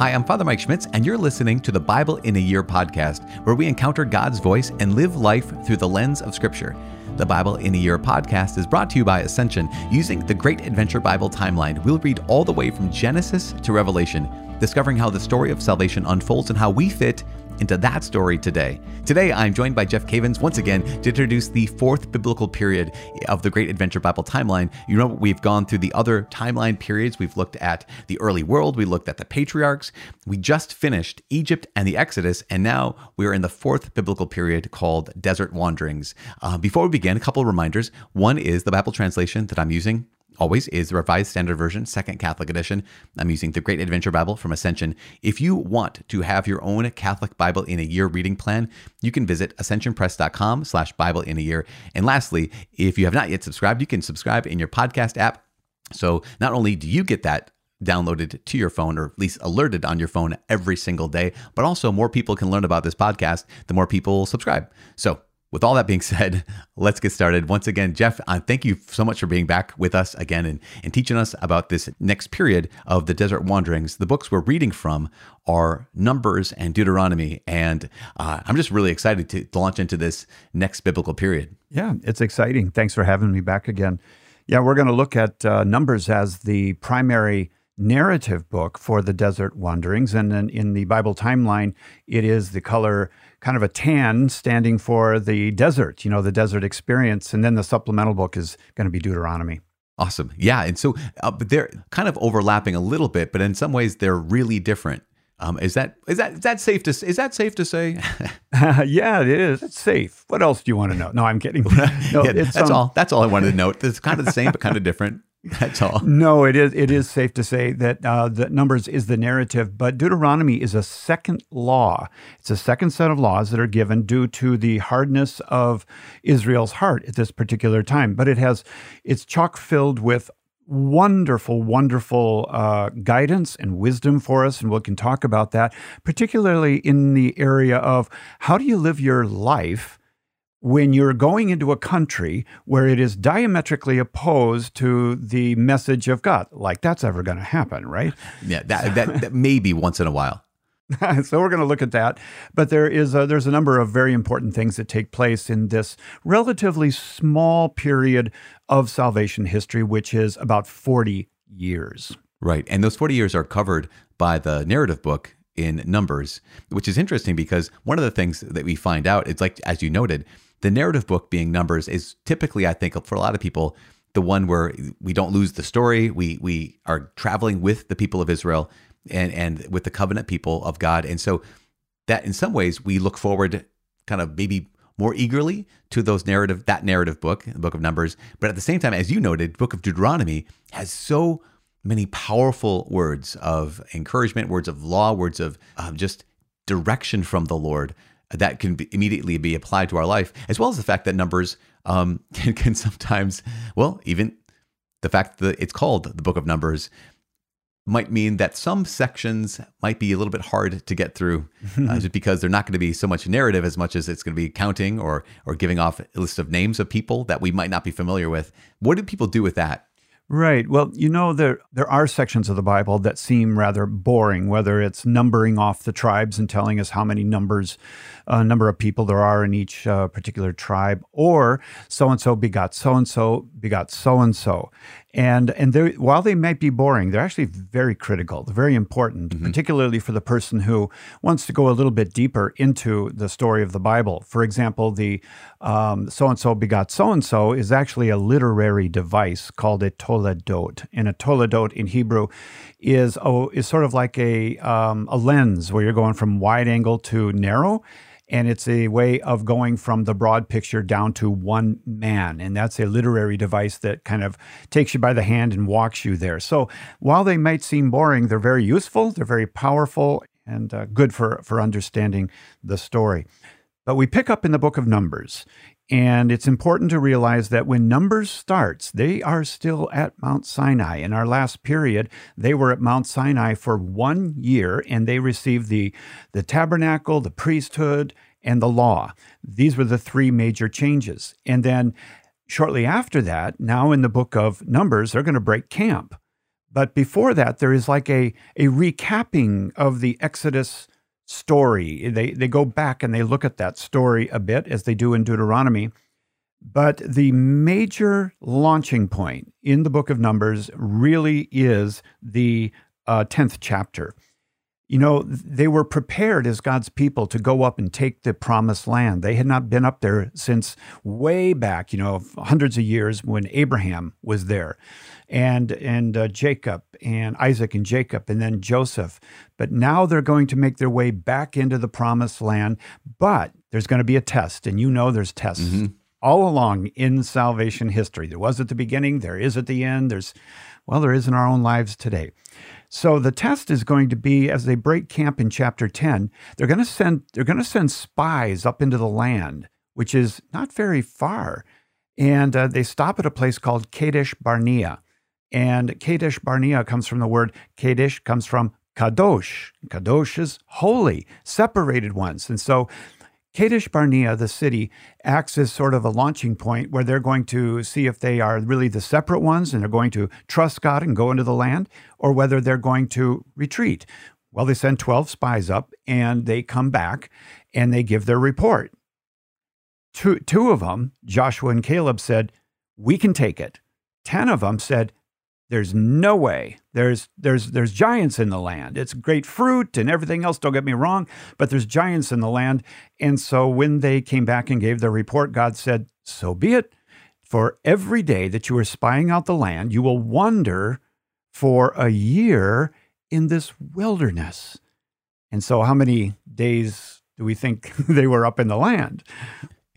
Hi, I'm Father Mike Schmitz, and you're listening to the Bible in a Year podcast, where we encounter God's voice and live life through the lens of Scripture. The Bible in a Year podcast is brought to you by Ascension. Using the Great Adventure Bible timeline, we'll read all the way from Genesis to Revelation, discovering how the story of salvation unfolds and how we fit into that story today. Today, I'm joined by Jeff Cavins once again to introduce the fourth biblical period of the Great Adventure Bible timeline. You know, we've gone through the other timeline periods. We've looked at the early world, we looked at the patriarchs, we just finished Egypt and the Exodus, and now we're in the fourth biblical period called Desert Wanderings. Uh, before we begin, a couple of reminders. One is the Bible translation that I'm using always is the Revised Standard Version, Second Catholic Edition. I'm using the Great Adventure Bible from Ascension. If you want to have your own Catholic Bible in a year reading plan, you can visit ascensionpress.com slash Bible in a year. And lastly, if you have not yet subscribed, you can subscribe in your podcast app. So not only do you get that downloaded to your phone or at least alerted on your phone every single day, but also more people can learn about this podcast, the more people subscribe. So with all that being said, let's get started. Once again, Jeff, uh, thank you so much for being back with us again and, and teaching us about this next period of the desert wanderings. The books we're reading from are Numbers and Deuteronomy. And uh, I'm just really excited to, to launch into this next biblical period. Yeah, it's exciting. Thanks for having me back again. Yeah, we're going to look at uh, Numbers as the primary narrative book for the desert wanderings. And then in the Bible timeline, it is the color kind of a tan standing for the desert, you know, the desert experience. And then the supplemental book is going to be Deuteronomy. Awesome. Yeah. And so uh, they're kind of overlapping a little bit, but in some ways they're really different. Um, is that is that is that safe to is that safe to say? uh, yeah, it is. It's safe. What else do you want to know? No, I'm kidding. No, yeah, that's um, all. That's all I wanted to note. It's kind of the same, but kind of different. That's all. No, it is. It is safe to say that uh, the Numbers is the narrative, but Deuteronomy is a second law. It's a second set of laws that are given due to the hardness of Israel's heart at this particular time. But it has, it's chock filled with wonderful, wonderful uh, guidance and wisdom for us, and we can talk about that, particularly in the area of how do you live your life when you're going into a country where it is diametrically opposed to the message of God, like that's ever going to happen, right? Yeah, that, that, that maybe once in a while. so we're going to look at that, but there is a, there's a number of very important things that take place in this relatively small period of salvation history, which is about 40 years. Right, and those 40 years are covered by the narrative book in Numbers, which is interesting because one of the things that we find out, it's like as you noted, the narrative book being Numbers is typically, I think, for a lot of people, the one where we don't lose the story. We we are traveling with the people of Israel and and with the covenant people of God, and so that in some ways we look forward, kind of maybe more eagerly to those narrative that narrative book, the book of Numbers. But at the same time, as you noted, book of Deuteronomy has so many powerful words of encouragement, words of law, words of uh, just direction from the Lord that can be immediately be applied to our life, as well as the fact that numbers um, can, can sometimes, well, even the fact that it's called the book of Numbers might mean that some sections might be a little bit hard to get through uh, just because they're not going to be so much narrative as much as it's going to be counting or or giving off a list of names of people that we might not be familiar with. What do people do with that? Right. Well, you know, there there are sections of the Bible that seem rather boring, whether it's numbering off the tribes and telling us how many numbers, uh, number of people there are in each uh, particular tribe, or so and so begot so and so begot so and so, and and while they might be boring, they're actually very critical. They're very important, mm-hmm. particularly for the person who wants to go a little bit deeper into the story of the Bible. For example, the so and so begot so and so is actually a literary device called a toledot, and a toledot in Hebrew is oh, is sort of like a um, a lens where you're going from wide angle to narrow and it's a way of going from the broad picture down to one man. And that's a literary device that kind of takes you by the hand and walks you there. So while they might seem boring they're very useful they're very powerful and uh, good for for understanding the story. But we pick up in the book of numbers and it's important to realize that when Numbers starts, they are still at Mount Sinai. In our last period, they were at Mount Sinai for one year and they received the, the tabernacle, the priesthood, and the law. These were the three major changes. And then shortly after that, now in the book of Numbers, they're going to break camp. But before that, there is like a, a recapping of the Exodus story. They, they go back and they look at that story a bit, as they do in Deuteronomy. But the major launching point in the book of Numbers really is the uh, 10th chapter. You know, they were prepared as God's people to go up and take the promised land. They had not been up there since way back, you know, hundreds of years when Abraham was there and and uh, Jacob and Isaac and Jacob and then Joseph. But now they're going to make their way back into the promised land, but there's going to be a test and you know there's tests. Mm-hmm. All along in salvation history. There was at the beginning, there is at the end, there's, well, there is in our own lives today. So the test is going to be as they break camp in chapter 10, they're going to send they're going to send spies up into the land, which is not very far. And uh, they stop at a place called Kadesh Barnea. And Kadesh Barnea comes from the word Kadesh comes from Kadosh. Kadosh is holy, separated ones. And so Kadesh Barnea, the city, acts as sort of a launching point where they're going to see if they are really the separate ones and they're going to trust God and go into the land, or whether they're going to retreat. Well, they send 12 spies up and they come back and they give their report. Two, two of them, Joshua and Caleb, said, We can take it. 10 of them said, there's no way. There's there's there's giants in the land. It's great fruit and everything else, don't get me wrong, but there's giants in the land. And so when they came back and gave their report, God said, "So be it. For every day that you are spying out the land, you will wander for a year in this wilderness." And so how many days do we think they were up in the land?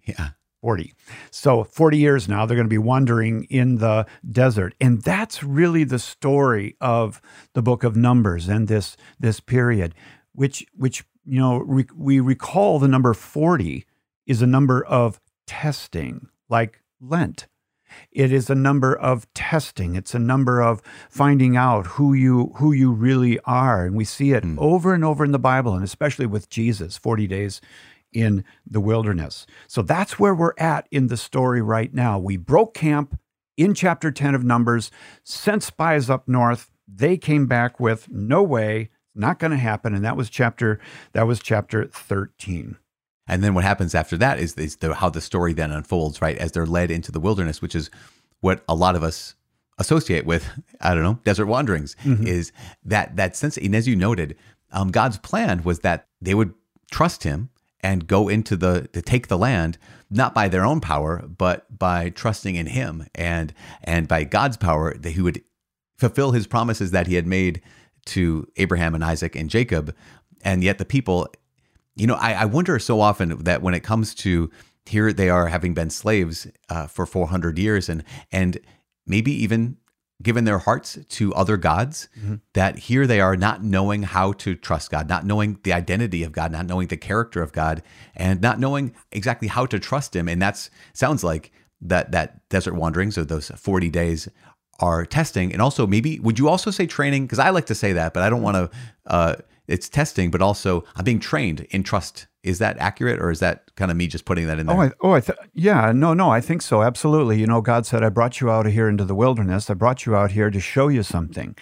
Yeah. 40. So 40 years now, they're going to be wandering in the desert. And that's really the story of the book of Numbers and this, this period, which, which you know, re- we recall the number 40 is a number of testing, like Lent. It is a number of testing. It's a number of finding out who you who you really are, and we see it mm. over and over in the Bible, and especially with Jesus, forty days in the wilderness. So that's where we're at in the story right now. We broke camp in chapter 10 of Numbers, sent spies up north. They came back with no way, not going to happen. And that was chapter that was chapter 13. And then what happens after that is, is the, how the story then unfolds, right? As they're led into the wilderness, which is what a lot of us associate with, I don't know, desert wanderings, mm-hmm. is that that sense. And as you noted, um, God's plan was that they would trust Him and go into the to take the land not by their own power but by trusting in him and and by God's power that he would fulfill his promises that he had made to Abraham and Isaac and Jacob. And yet the people you know I, I wonder so often that when it comes to here they are having been slaves uh, for 400 years and and maybe even given their hearts to other gods, mm-hmm. that here they are not knowing how to trust God, not knowing the identity of God, not knowing the character of God, and not knowing exactly how to trust Him. And that's sounds like that that desert wanderings or those 40 days are testing. And also maybe would you also say training? Because I like to say that, but I don't want to uh it's testing, but also I'm being trained in trust is that accurate, or is that kind of me just putting that in oh, there? Oh, I, oh, I th- yeah, no, no, I think so. Absolutely. You know, God said, "I brought you out of here into the wilderness. I brought you out here to show you something."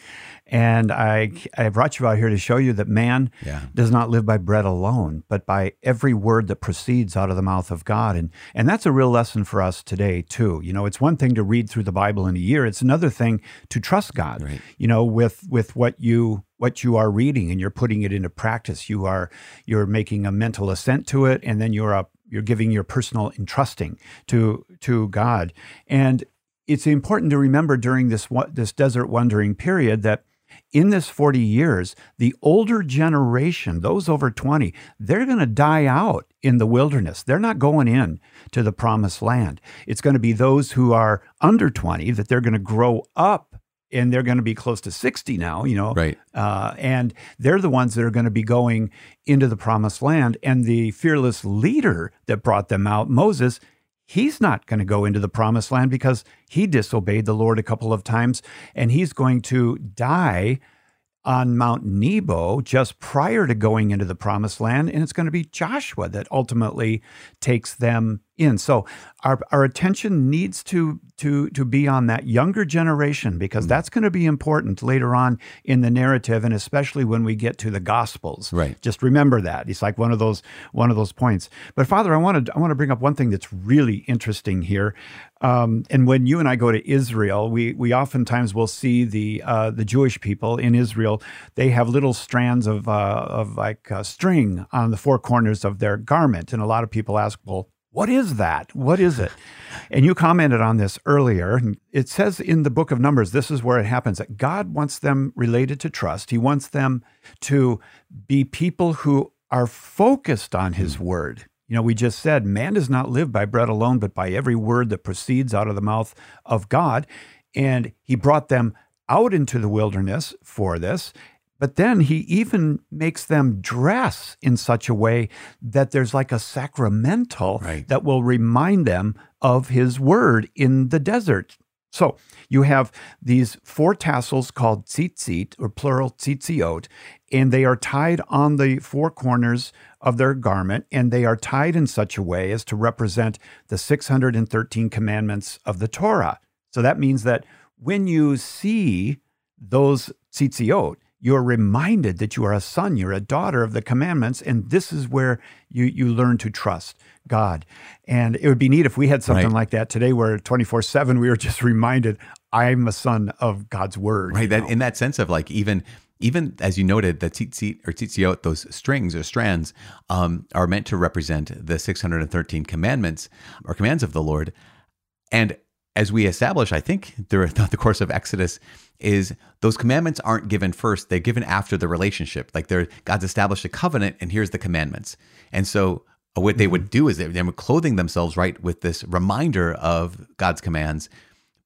And I, I brought you out here to show you that man yeah. does not live by bread alone, but by every word that proceeds out of the mouth of God. And, and that's a real lesson for us today, too. You know, it's one thing to read through the Bible in a year, it's another thing to trust God, right. you know, with, with what you what you are reading and you're putting it into practice. You are you're making a mental assent to it, and then you're up you're giving your personal entrusting to to God. And it's important to remember during this this desert wandering period that in this 40 years, the older generation, those over 20, they're going to die out in the wilderness. They're not going in to the promised land. It's going to be those who are under 20 that they're going to grow up and they're going to be close to 60 now, you know. Right. Uh, and they're the ones that are going to be going into the promised land. And the fearless leader that brought them out, Moses, he's not going to go into the promised land because he disobeyed the Lord a couple of times and he's going to die on Mount Nebo just prior to going into the promised land. And it's going to be Joshua that ultimately takes them in. So our, our attention needs to to to be on that younger generation because that's going to be important later on in the narrative and especially when we get to the gospels. Right. Just remember that. It's like one of those one of those points. But Father, I want to I want to bring up one thing that's really interesting here. Um, and when you and I go to Israel, we we oftentimes will see the uh, the Jewish people in Israel. They have little strands of uh, of like uh, string on the four corners of their garment, and a lot of people ask, well, what is that? What is it? And you commented on this earlier. It says in the book of Numbers, this is where it happens that God wants them related to trust. He wants them to be people who are focused on his hmm. word. You know, we just said, man does not live by bread alone, but by every word that proceeds out of the mouth of God. And he brought them out into the wilderness for this. But then he even makes them dress in such a way that there's like a sacramental Right. that will remind them of his word in the desert. So you have these four tassels called tzitzit, or plural tzitziot, and they are tied on the four corners of their garment, and they are tied in such a way as to represent the 613 commandments of the Torah. So that means that when you see those tzitziot, you're reminded that you are a son, you're a daughter of the commandments, and this is where you, you learn to trust God. And it would be neat if we had something Right. like that today where 24 7 we were just reminded, I'm a son of God's word. right that know? in that sense of like even even as you noted the tzitzit or tzitziot those strings or strands um, are meant to represent the 613 commandments or commands of the lord and as we establish i think throughout the course of exodus is those commandments aren't given first they're given after the relationship. Like they're god's established a covenant and here's the commandments. And so uh, what they would do is they, they were clothing themselves right with this reminder of god's commands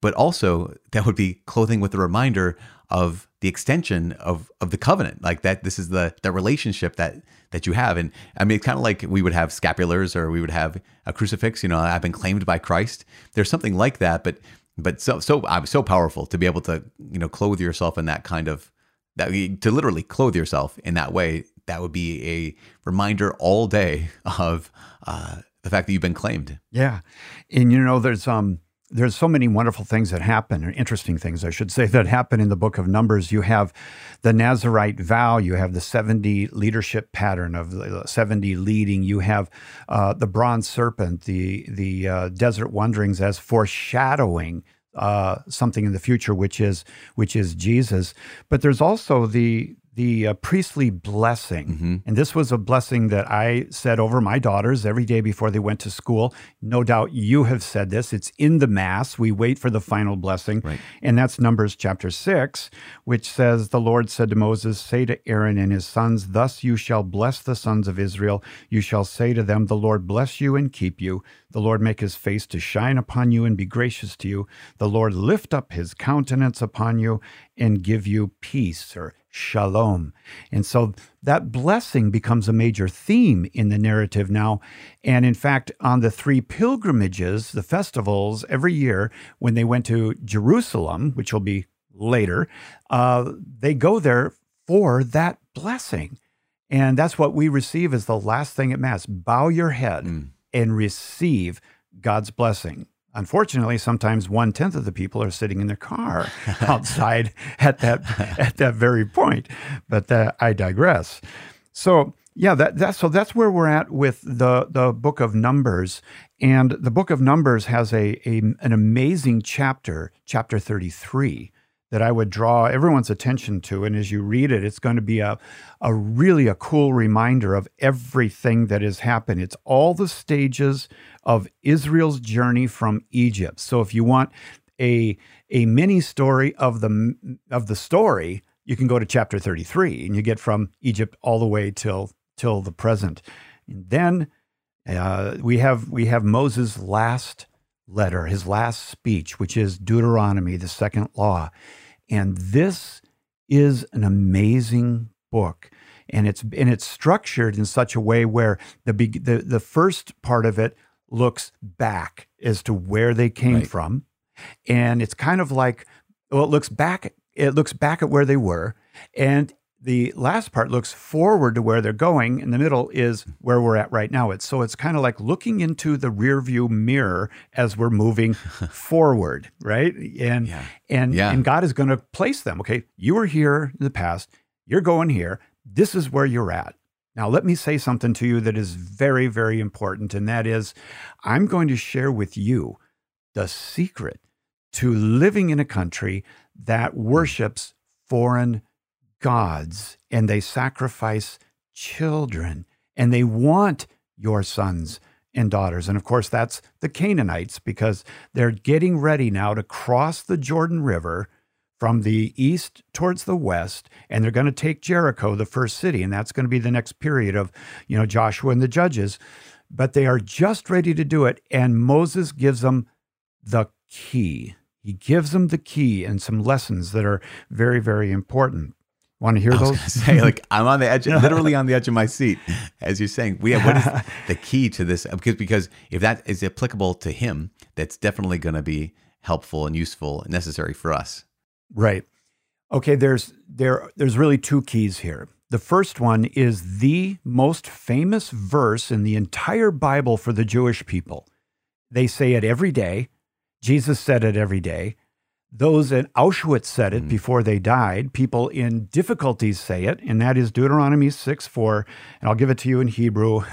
but also that would be clothing with the reminder of the extension of of the covenant like that this is the the relationship that that you have. And i mean it's kind of like we would have scapulars or we would have a crucifix you know i've been claimed by christ. There's something like that but but so so i'm so powerful to be able to you know clothe yourself in that kind of that to literally clothe yourself in that way that would be a reminder all day of uh, the fact that you've been claimed. Yeah. And you know, there's um there's so many wonderful things that happen, or interesting things, I should say, that happen in the book of Numbers. You have the Nazarite vow, you have the 70 leadership pattern of the 70 leading, you have uh, the bronze serpent, the, the uh, desert wanderings as foreshadowing uh, something in the future, which is which is Jesus. But there's also the the uh, priestly blessing, and this was a blessing that I said over my daughters every day before they went to school. No doubt you have said this. It's in the mass. We wait for the final blessing, Right. and that's Numbers chapter six, which says, "The Lord said to Moses, Say to Aaron and his sons, Thus you shall bless the sons of Israel. You shall say to them, The Lord bless you and keep you. The Lord make his face to shine upon you and be gracious to you. The Lord lift up his countenance upon you and give you peace or shalom. And so that blessing becomes a major theme in the narrative now. And in fact, on the three pilgrimages, the festivals every year, when they went to Jerusalem, which will be later, uh, they go there for that blessing. And that's what we receive as the last thing at Mass. Bow your head and receive God's blessing. Unfortunately, sometimes one tenth of the people are sitting in their car outside at that at that very point. But uh, I digress. So yeah, that, that so that's where we're at with the the book of Numbers, and the book of Numbers has a, a an amazing chapter, chapter thirty three, that I would draw everyone's attention to. And as you read it, it's going to be a, a really a cool reminder of everything that has happened. It's all the stages of Israel's journey from Egypt. So if you want a a mini story of the of the story, you can go to chapter 33 and you get from Egypt all the way till till the present. And then uh, we have we have Moses' last letter, his last speech, which is Deuteronomy, the second law. And this is an amazing book. And it's and it's structured in such a way where the the, the first part of it looks back as to where they came Right. from. And it's kind of like well, it looks back, it looks back at where they were, and the last part looks forward to where they're going and the middle is where we're at right now it's so it's kind of like looking into the rear view mirror as we're moving forward right and Yeah. and Yeah. and god is going to place them okay you were here in the past you're going here this is where you're at now let me say something to you that is very very important and that is i'm going to share with you the secret to living in a country that worships foreign gods and they sacrifice children and they want your sons and daughters. And of course, that's the Canaanites because they're getting ready now to cross the Jordan River from the east towards the west and they're going to take Jericho the first city and that's going to be the next period of you know Joshua and the judges but they are just ready to do it and Moses gives them the key he gives them the key and some lessons that are very very important want to hear those say, like, I'm on the edge, literally on the edge of my seat, as you're saying. We have what is the key to this? Because because if that is applicable to him, that's definitely going to be helpful and useful and necessary for us. Right. Okay, there's there there's really two keys here. The first one is the most famous verse in the entire Bible for the Jewish people. They say it every day. Jesus said it every day. Those in Auschwitz said it hmm. before they died. People in difficulties say it, and that is Deuteronomy 6 4. And I'll give it to you in Hebrew.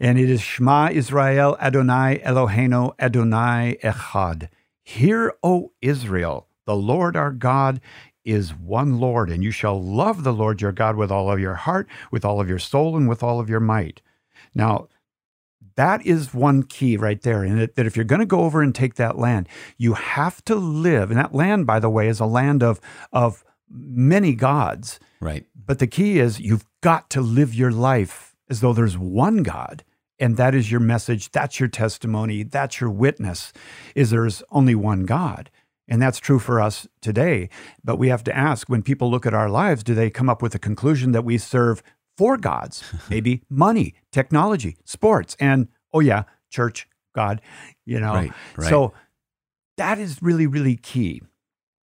and it is Shema Israel Adonai Eloheinu Adonai Echad. Hear, O Israel, the Lord our God is one Lord, and you shall love the Lord your God with all of your heart, with all of your soul, and with all of your might. Now, that is one key right there. And that, that if you're going to go over and take that land, you have to live. And that land, by the way, is a land of, of many gods. Right. But the key is you've got to live your life as though there's one God. And that is your message. That's your testimony. That's your witness is there's only one God. And that's true for us today. But we have to ask when people look at our lives, do they come up with a conclusion that we serve four gods? Maybe money, technology, sports, and oh, yeah, church, God, you know? Right, right. So that is really, really key.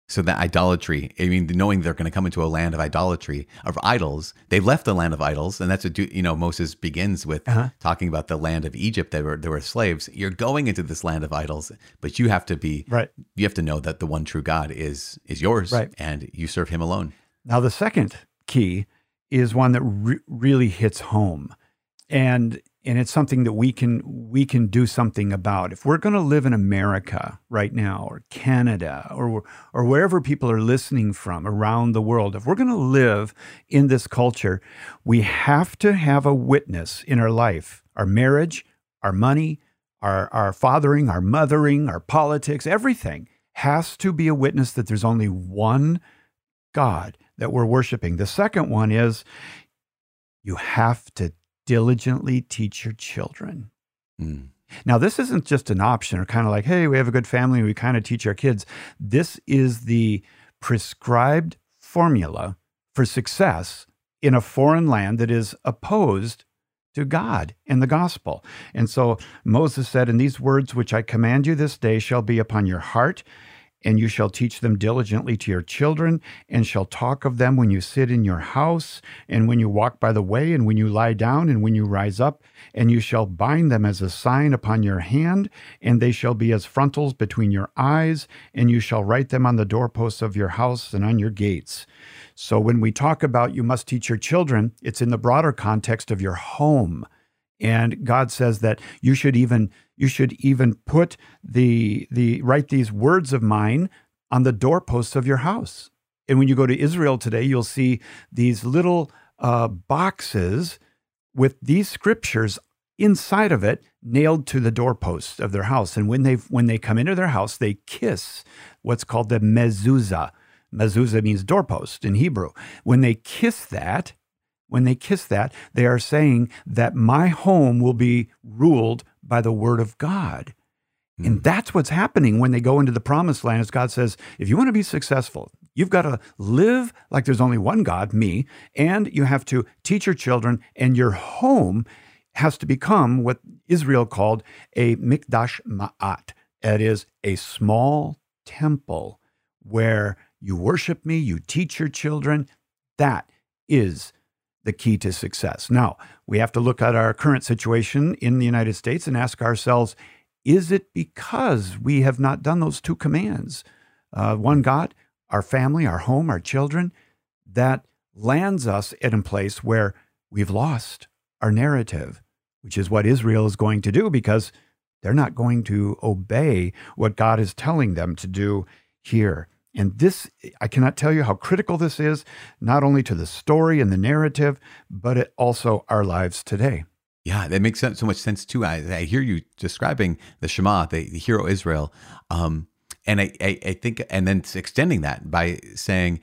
So that idolatry, I mean, knowing they're going to come into a land of idolatry, of idols, they've left the land of idols. And that's what, you know, Moses begins with Uh-huh. talking about the land of Egypt. They were, they were slaves. You're going into this land of idols, but you have to be, Right. you have to know that the one true God is, is yours Right. and you serve him alone. Now, the second key is one that re- really hits home, and and it's something that we can we can do something about. If we're going to live in America right now, or Canada, or or wherever people are listening from around the world, if we're going to live in this culture, we have to have a witness in our life, our marriage, our money, our our fathering, our mothering, our politics, everything has to be a witness that there's only one God that we're worshiping. The second one is you have to diligently teach your children. Mm. Now, this isn't just an option or kind of like, hey, we have a good family, we kind of teach our kids. This is the prescribed formula for success in a foreign land that is opposed to God and the gospel. And so Moses said, And these words which I command you this day shall be upon your heart, and you shall teach them diligently to your children, and shall talk of them when you sit in your house, and when you walk by the way, and when you lie down, and when you rise up, and you shall bind them as a sign upon your hand, and they shall be as frontals between your eyes, and you shall write them on the doorposts of your house and on your gates. So when we talk about you must teach your children, it's in the broader context of your home. And God says that you should even you should even put the the write these words of mine on the doorposts of your house. And when you go to Israel today, you'll see these little uh, boxes with these scriptures inside of it nailed to the doorposts of their house. And when they when they come into their house, they kiss what's called the mezuzah. Mezuzah means doorpost in Hebrew. When they kiss that, when they kiss that, they are saying that my home will be ruled by the word of God. And hmm. that's what's happening when they go into the promised land. As God says, if you want to be successful, you've got to live like there's only one God, me, and you have to teach your children, and your home has to become what Israel called a mikdash ma'at. That is a small temple where you worship me, you teach your children. That is the key to success. Now, we have to look at our current situation in the United States and ask ourselves is it because we have not done those two commands? Uh, one God, our family, our home, our children, that lands us in a place where we've lost our narrative, which is what Israel is going to do because they're not going to obey what God is telling them to do here. And this, I cannot tell you how critical this is, not only to the story and the narrative, but it also our lives today. Yeah, that makes so much sense too. I, I hear you describing the Shema, the, the hero Israel, um, and I, I, I think, and then extending that by saying,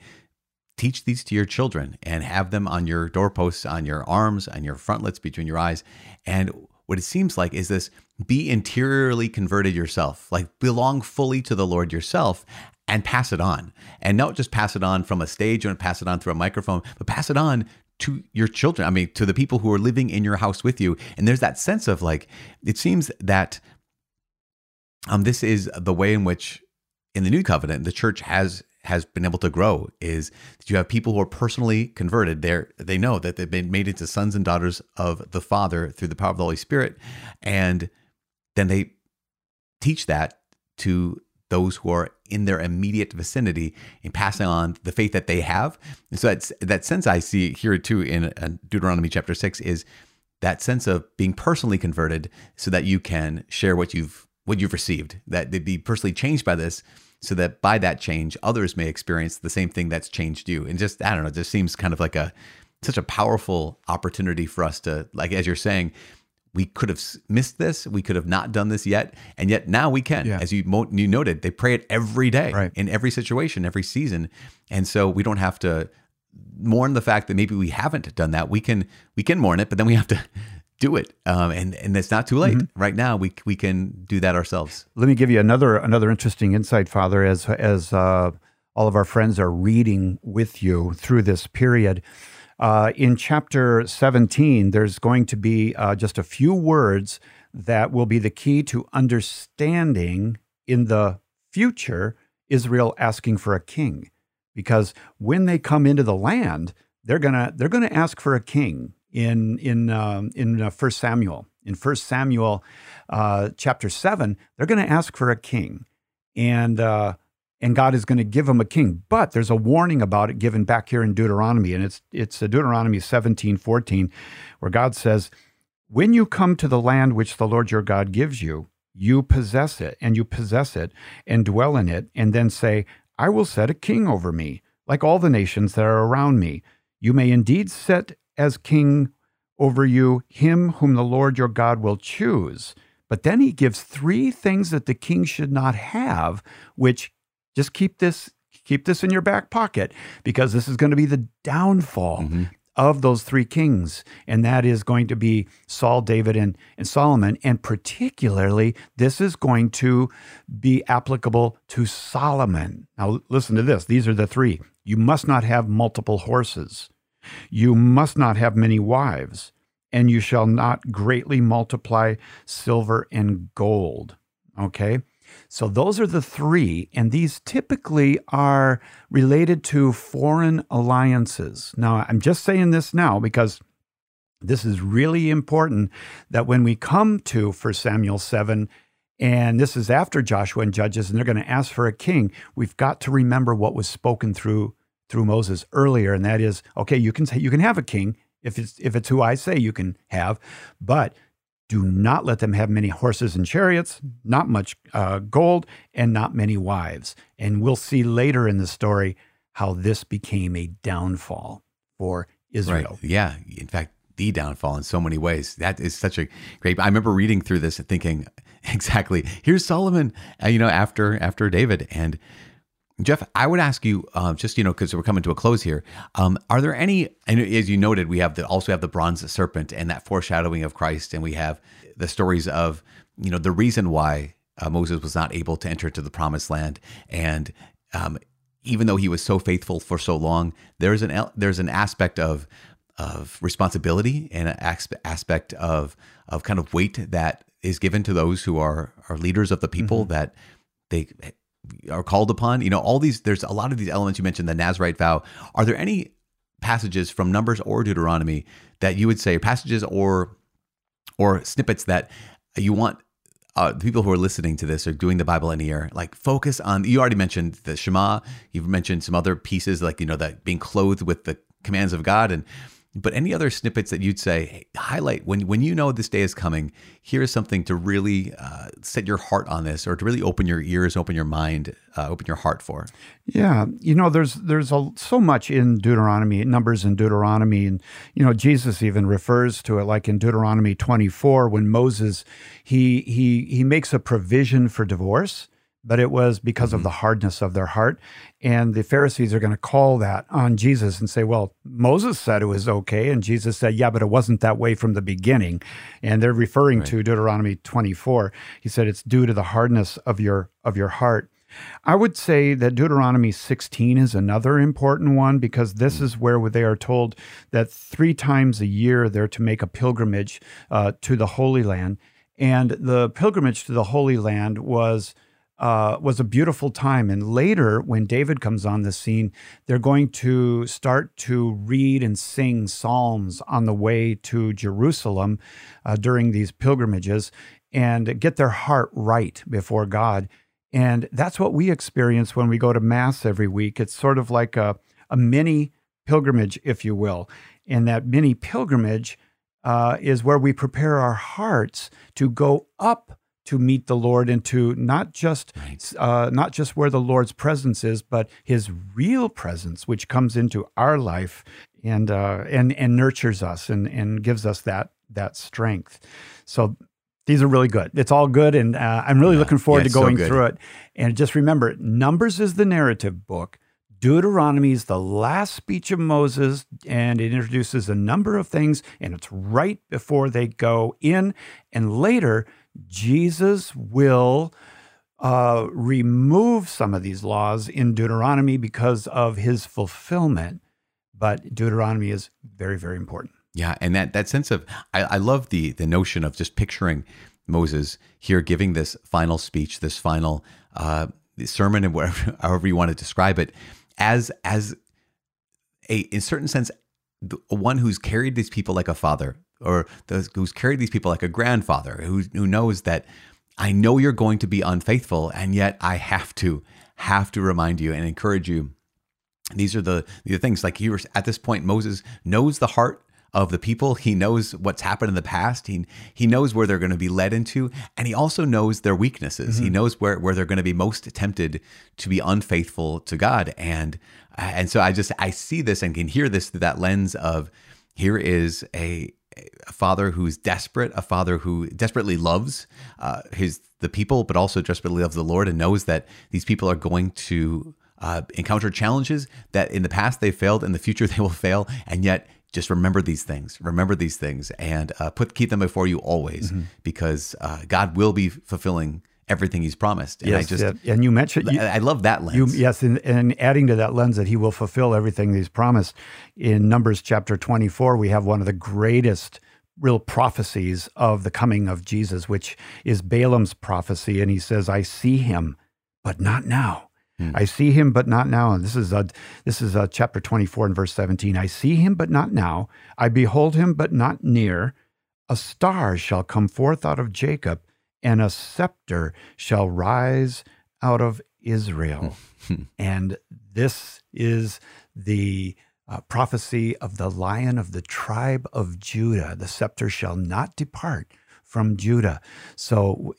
teach these to your children and have them on your doorposts, on your arms, on your frontlets, between your eyes. And what it seems like is this: be interiorly converted yourself, like belong fully to the Lord yourself, and pass it on. And not just pass it on from a stage and pass it on through a microphone, but pass it on to your children. I mean, to the people who are living in your house with you. And there's that sense of like, it seems that um, this is the way in which in the new covenant the church has has been able to grow is that you have people who are personally converted. They they know that they've been made into sons and daughters of the Father through the power of the Holy Spirit, and then they teach that to those who are in their immediate vicinity and passing on the faith that they have. And so that's that sense I see here too in uh, Deuteronomy chapter six is that sense of being personally converted so that you can share what you've what you've received, that they be personally changed by this, so that by that change, others may experience the same thing that's changed you. And just I don't know, it just seems kind of like a such a powerful opportunity for us to, like as you're saying, we could have missed this. We could have not done this yet, and yet now we can. Yeah. As you mo- you noted, they pray it every day right. in every situation, every season, and so we don't have to mourn the fact that maybe we haven't done that. We can we can mourn it, but then we have to do it, um, and and it's not too late. Mm-hmm. Right now, we we can do that ourselves. Let me give you another another interesting insight, Father. As as uh, all of our friends are reading with you through this period. Uh, in chapter 17, there's going to be uh, just a few words that will be the key to understanding in the future Israel asking for a king. Because when they come into the land, they're gonna they're gonna ask for a king in in um, in uh, First Samuel. In First Samuel, uh, chapter seven, they're going to ask for a king, and and God is going to give him a king. But there's a warning about it given back here in Deuteronomy, and it's it's Deuteronomy 17, 14, where God says, When you come to the land which the Lord your God gives you, you possess it, and you possess it, and dwell in it, and then say, I will set a king over me, like all the nations that are around me. You may indeed set as king over you him whom the Lord your God will choose. But then he gives three things that the king should not have, which just keep this keep this in your back pocket because this is going to be the downfall mm-hmm. of those three kings. And that is going to be Saul, David, and, and Solomon. And particularly, this is going to be applicable to Solomon. Now, listen to this. These are the three. You must not have multiple horses. You must not have many wives. And you shall not greatly multiply silver and gold. Okay? So those are the three, and these typically are related to foreign alliances. Now, I'm just saying this now because this is really important that when we come to 1 Samuel 7, and this is after Joshua and Judges, and they're going to ask for a king, we've got to remember what was spoken through through Moses earlier, and that is, okay, you can say you can have a king if it's if it's who I say you can have, but do not let them have many horses and chariots, not much uh, gold, and not many wives. And we'll see later in the story how this became a downfall for Israel. Right. Yeah. In fact, the downfall in so many ways. That is such a great. I remember reading through this and thinking, exactly. Here's Solomon, uh, you know, after after David, and Jeff, I would ask you, uh, just you know, because we're coming to a close here. Um, are there any? And as you noted, we have the also have the bronze serpent and that foreshadowing of Christ, and we have the stories of you know the reason why uh, Moses was not able to enter to the promised land, and um, even though he was so faithful for so long, there's an there's an aspect of of responsibility and an aspect of of kind of weight that is given to those who are are leaders of the people mm-hmm. that they are called upon. You know, all these, there's a lot of these elements you mentioned, the Nazarite vow. Are there any passages from Numbers or Deuteronomy that you would say passages or or snippets that you want uh, the people who are listening to this or doing the Bible in a year, like focus on. You already mentioned the Shema. You've mentioned some other pieces, like you know that being clothed with the commands of God, and but any other snippets that you'd say hey, highlight when when you know this day is coming? Here's something to really uh, set your heart on this, or to really open your ears, open your mind, uh, open your heart for. Yeah, you know, there's there's a, so much in Deuteronomy, numbers in Deuteronomy, and you know, Jesus even refers to it, like in Deuteronomy 24, when Moses he he he makes a provision for divorce but it was because mm-hmm. of the hardness of their heart. And the Pharisees are going to call that on Jesus and say, well, Moses said it was okay. And Jesus said, yeah, but it wasn't that way from the beginning. And they're referring right. to Deuteronomy 24. He said, it's due to the hardness of your, of your heart. I would say that Deuteronomy 16 is another important one because this mm. is where they are told that three times a year they're to make a pilgrimage uh, to the Holy Land. And the pilgrimage to the Holy Land was uh, was a beautiful time. And later, when David comes on the scene, they're going to start to read and sing psalms on the way to Jerusalem uh, during these pilgrimages and get their heart right before God. And that's what we experience when we go to Mass every week. It's sort of like a, a mini pilgrimage, if you will. And that mini pilgrimage uh, is where we prepare our hearts to go up to meet the Lord and to not just right. uh, not just where the Lord's presence is, but His real presence, which comes into our life and uh, and and nurtures us and and gives us that that strength. So these are really good. It's all good, and uh, I'm really yeah. looking forward yeah, to going so through it. And just remember, Numbers is the narrative book. Deuteronomy is the last speech of Moses, and it introduces a number of things, and it's right before they go in. And later, Jesus will uh, remove some of these laws in Deuteronomy because of his fulfillment. But Deuteronomy is very, very important. Yeah, and that that sense of I, I love the the notion of just picturing Moses here giving this final speech, this final uh, sermon, and whatever however you want to describe it, as as a in certain sense one who's carried these people like a father or those who's carried these people like a grandfather who who knows that I know you're going to be unfaithful, and yet I have to have to remind you and encourage you. These are the the things like you were at this point. Moses knows the heart of the people. He knows what's happened in the past. He he knows where they're going to be led into, and he also knows their weaknesses. Mm-hmm. He knows where where they're going to be most tempted to be unfaithful to God. And and so I just I see this and can hear this through that lens of here is a a father who's desperate, a father who desperately loves uh, his the people, but also desperately loves the Lord and knows that these people are going to uh, encounter challenges that in the past they failed, in the future they will fail, and yet just remember these things, remember these things, and uh, put keep them before you always, mm-hmm. because uh, God will be fulfilling everything he's promised. And yes, I just yeah. and you mentioned you, I love that lens. You, yes, and, and adding to that lens that he will fulfill everything he's promised. In Numbers chapter 24, we have one of the greatest real prophecies of the coming of Jesus, which is Balaam's prophecy, and he says, "I see him, but not now." Hmm. I see him, but not now. And this is a, this is a chapter 24 and verse 17. I see him, but not now. I behold him, but not near. A star shall come forth out of Jacob, and a scepter shall rise out of Israel. and this is the uh, prophecy of the lion of the tribe of Judah. The scepter shall not depart from Judah. So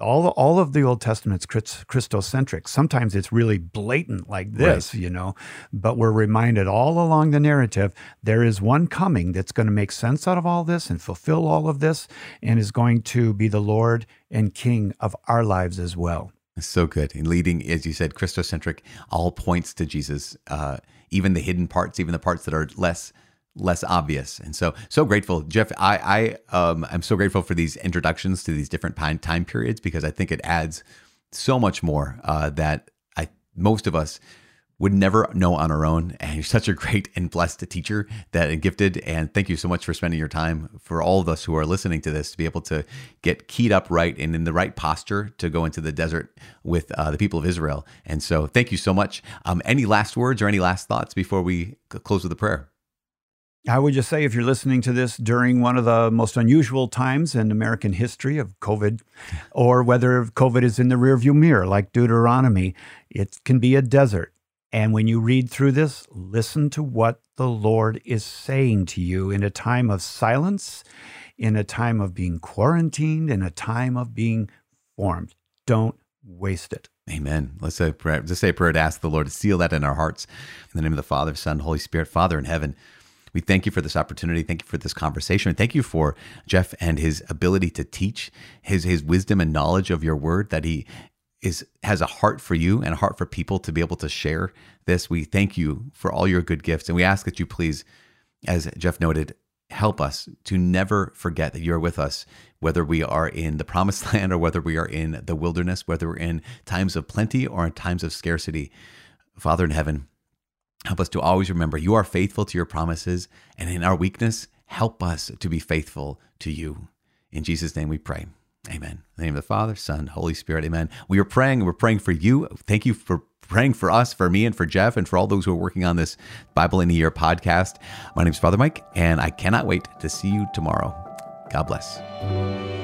all all of the Old Testament's Christocentric. Sometimes it's really blatant like this, right. you know, but we're reminded all along the narrative there is one coming that's going to make sense out of all this and fulfill all of this and is going to be the Lord and King of our lives as well. So good. And leading, as you said, Christocentric, all points to Jesus, uh, even the hidden parts, even the parts that are less less obvious. And so, so grateful, Jeff. I, I, um, I'm so grateful for these introductions to these different time periods because I think it adds so much more uh, that I most of us would never know on our own. And you're such a great and blessed teacher that and gifted. And thank you so much for spending your time for all of us who are listening to this to be able to get keyed up right and in the right posture to go into the desert with uh, the people of Israel. And so thank you so much. Um, any last words or any last thoughts before we close with a prayer? I would just say if you're listening to this during one of the most unusual times in American history of COVID, or whether COVID is in the rearview mirror like Deuteronomy, it can be a desert. And when you read through this, listen to what the Lord is saying to you in a time of silence, in a time of being quarantined, in a time of being formed. Don't waste it. Amen. Let's say a prayer. Just say a prayer to ask the Lord to seal that in our hearts. In the name of the Father, Son, Holy Spirit, Father in heaven. We thank you for this opportunity. Thank you for this conversation. Thank you for Jeff and his ability to teach, his his wisdom and knowledge of your word that he is has a heart for you and a heart for people to be able to share this. We thank you for all your good gifts and we ask that you please as Jeff noted help us to never forget that you're with us whether we are in the promised land or whether we are in the wilderness, whether we're in times of plenty or in times of scarcity. Father in heaven, help us to always remember you are faithful to your promises and in our weakness, help us to be faithful to you. In Jesus' name we pray. Amen. In the name of the Father, Son, Holy Spirit. Amen. We are praying. We're praying for you. Thank you for praying for us, for me, and for Jeff, and for all those who are working on this Bible in a Year podcast. My name is Father Mike, and I cannot wait to see you tomorrow. God bless.